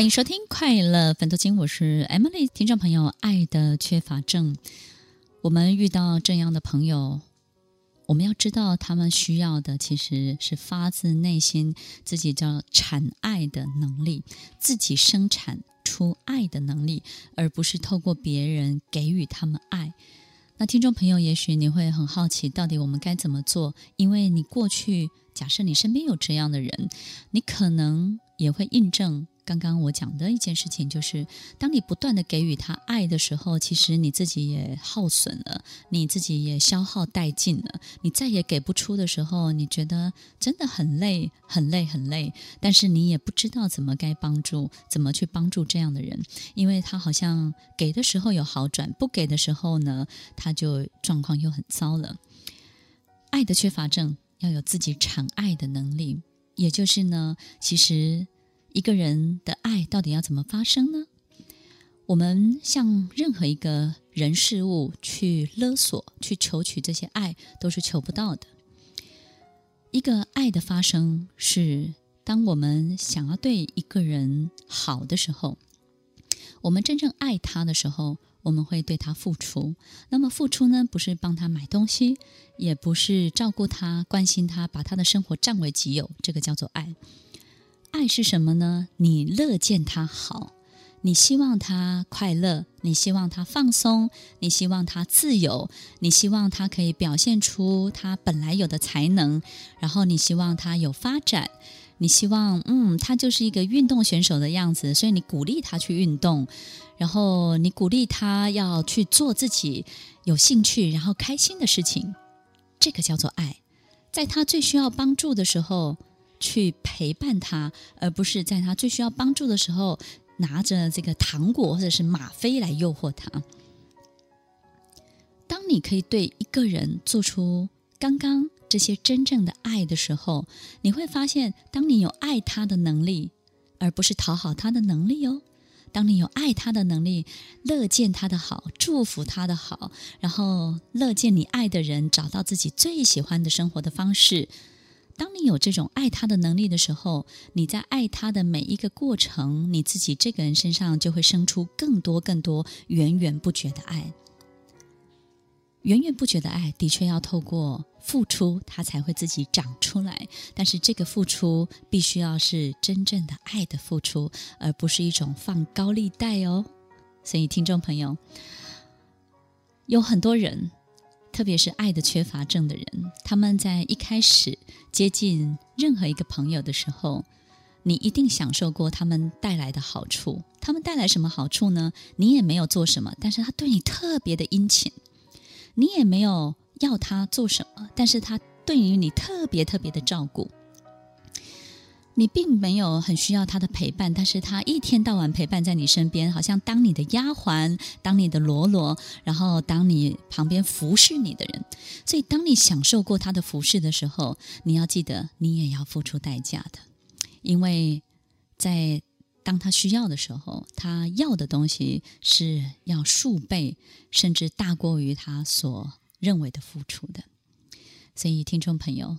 欢迎收听《快乐分多金》，我是 Emily。听众朋友，爱的缺乏症，我们遇到这样的朋友，我们要知道，他们需要的其实是发自内心自己叫产爱的能力，自己生产出爱的能力，而不是透过别人给予他们爱。那听众朋友，也许你会很好奇，到底我们该怎么做？因为你过去，假设你身边有这样的人，你可能也会印证。刚刚我讲的一件事情，就是当你不断的给予他爱的时候，其实你自己也耗损了，你自己也消耗殆尽了。你再也给不出的时候，你觉得真的很累，很累，很累。但是你也不知道怎么该帮助，怎么去帮助这样的人，因为他好像给的时候有好转，不给的时候呢，他就状况又很糟了。爱的缺乏症要有自己产爱的能力，也就是呢，其实。一个人的爱到底要怎么发生呢？我们向任何一个人事物去勒索、去求取这些爱，都是求不到的。一个爱的发生是，当我们想要对一个人好的时候，我们真正爱他的时候，我们会对他付出。那么付出呢，不是帮他买东西，也不是照顾他、关心他，把他的生活占为己有，这个叫做爱。爱是什么呢？你乐见他好，你希望他快乐，你希望他放松，你希望他自由，你希望他可以表现出他本来有的才能，然后你希望他有发展，你希望嗯，他就是一个运动选手的样子，所以你鼓励他去运动，然后你鼓励他要去做自己有兴趣然后开心的事情，这个叫做爱，在他最需要帮助的时候。去陪伴他，而不是在他最需要帮助的时候拿着这个糖果或者是吗啡来诱惑他。当你可以对一个人做出刚刚这些真正的爱的时候，你会发现，当你有爱他的能力，而不是讨好他的能力哦。当你有爱他的能力，乐见他的好，祝福他的好，然后乐见你爱的人找到自己最喜欢的生活的方式。当你有这种爱他的能力的时候，你在爱他的每一个过程，你自己这个人身上就会生出更多、更多源源不绝的爱。源源不绝的爱的确要透过付出，它才会自己长出来。但是这个付出必须要是真正的爱的付出，而不是一种放高利贷哦。所以，听众朋友，有很多人。特别是爱的缺乏症的人，他们在一开始接近任何一个朋友的时候，你一定享受过他们带来的好处。他们带来什么好处呢？你也没有做什么，但是他对你特别的殷勤；你也没有要他做什么，但是他对于你特别特别的照顾。你并没有很需要他的陪伴，但是他一天到晚陪伴在你身边，好像当你的丫鬟，当你的喽啰，然后当你旁边服侍你的人。所以，当你享受过他的服侍的时候，你要记得，你也要付出代价的，因为在当他需要的时候，他要的东西是要数倍，甚至大过于他所认为的付出的。所以，听众朋友，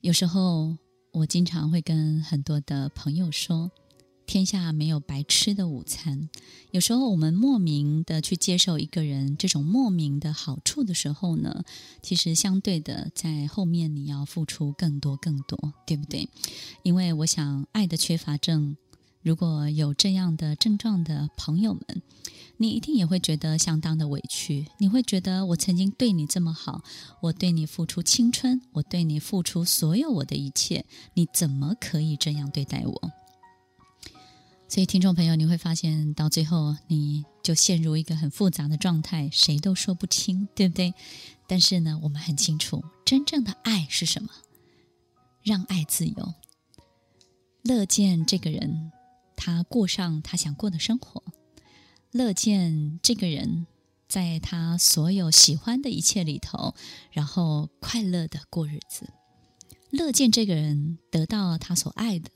有时候。我经常会跟很多的朋友说，天下没有白吃的午餐。有时候我们莫名的去接受一个人这种莫名的好处的时候呢，其实相对的在后面你要付出更多更多，对不对？因为我想爱的缺乏症，如果有这样的症状的朋友们。你一定也会觉得相当的委屈，你会觉得我曾经对你这么好，我对你付出青春，我对你付出所有我的一切，你怎么可以这样对待我？所以，听众朋友，你会发现到最后，你就陷入一个很复杂的状态，谁都说不清，对不对？但是呢，我们很清楚，真正的爱是什么？让爱自由，乐见这个人他过上他想过的生活。乐见这个人在他所有喜欢的一切里头，然后快乐的过日子。乐见这个人得到他所爱的，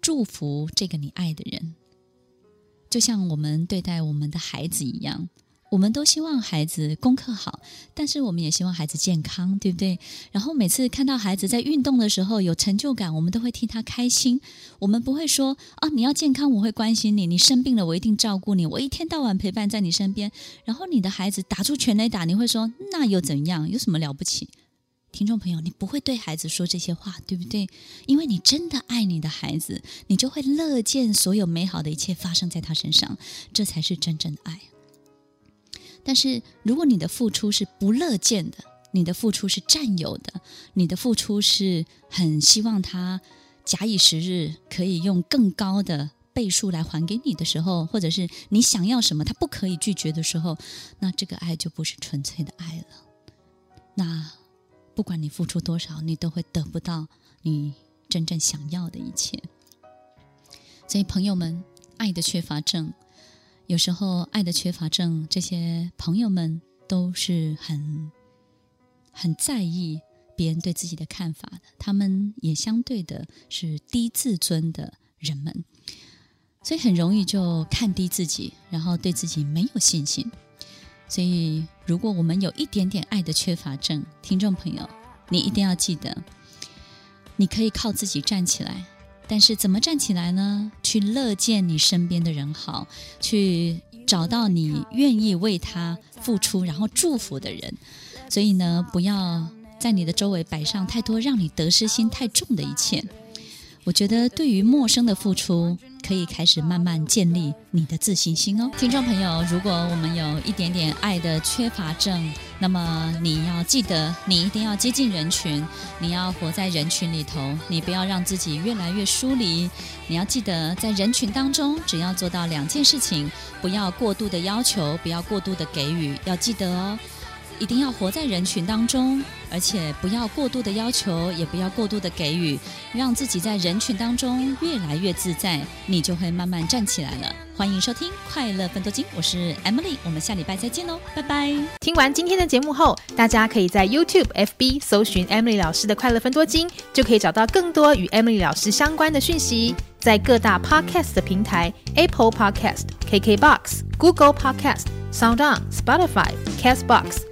祝福这个你爱的人。就像我们对待我们的孩子一样，我们都希望孩子功课好，但是我们也希望孩子健康，对不对？然后每次看到孩子在运动的时候有成就感，我们都会替他开心。我们不会说啊，你要健康，我会关心你；你生病了，我一定照顾你，我一天到晚陪伴在你身边。然后你的孩子打出全垒打，你会说那又怎样？有什么了不起？听众朋友，你不会对孩子说这些话，对不对？因为你真的爱你的孩子，你就会乐见所有美好的一切发生在他身上，这才是真正的爱。但是，如果你的付出是不乐见的，你的付出是占有的，你的付出是很希望他假以时日可以用更高的倍数来还给你的时候，或者是你想要什么他不可以拒绝的时候，那这个爱就不是纯粹的爱了。那不管你付出多少，你都会得不到你真正想要的一切。所以，朋友们，爱的缺乏症。有时候，爱的缺乏症，这些朋友们都是很很在意别人对自己的看法的。他们也相对的是低自尊的人们，所以很容易就看低自己，然后对自己没有信心。所以，如果我们有一点点爱的缺乏症，听众朋友，你一定要记得，你可以靠自己站起来。但是怎么站起来呢？去乐见你身边的人好，去找到你愿意为他付出，然后祝福的人。所以呢，不要在你的周围摆上太多让你得失心太重的一切。我觉得对于陌生的付出，可以开始慢慢建立你的自信心哦，听众朋友，如果我们有一点点爱的缺乏症，那么你要记得，你一定要接近人群，你要活在人群里头，你不要让自己越来越疏离。你要记得，在人群当中，只要做到两件事情：不要过度的要求，不要过度的给予。要记得哦。一定要活在人群当中，而且不要过度的要求，也不要过度的给予，让自己在人群当中越来越自在，你就会慢慢站起来了。欢迎收听《快乐分多金》，我是 Emily，我们下礼拜再见喽，拜拜。听完今天的节目后，大家可以在 YouTube、FB 搜寻 Emily 老师的《快乐分多金》，就可以找到更多与 Emily 老师相关的讯息。在各大 Podcast 的平台，Apple Podcast、KKBox、Google Podcast、SoundOn、Spotify、Castbox。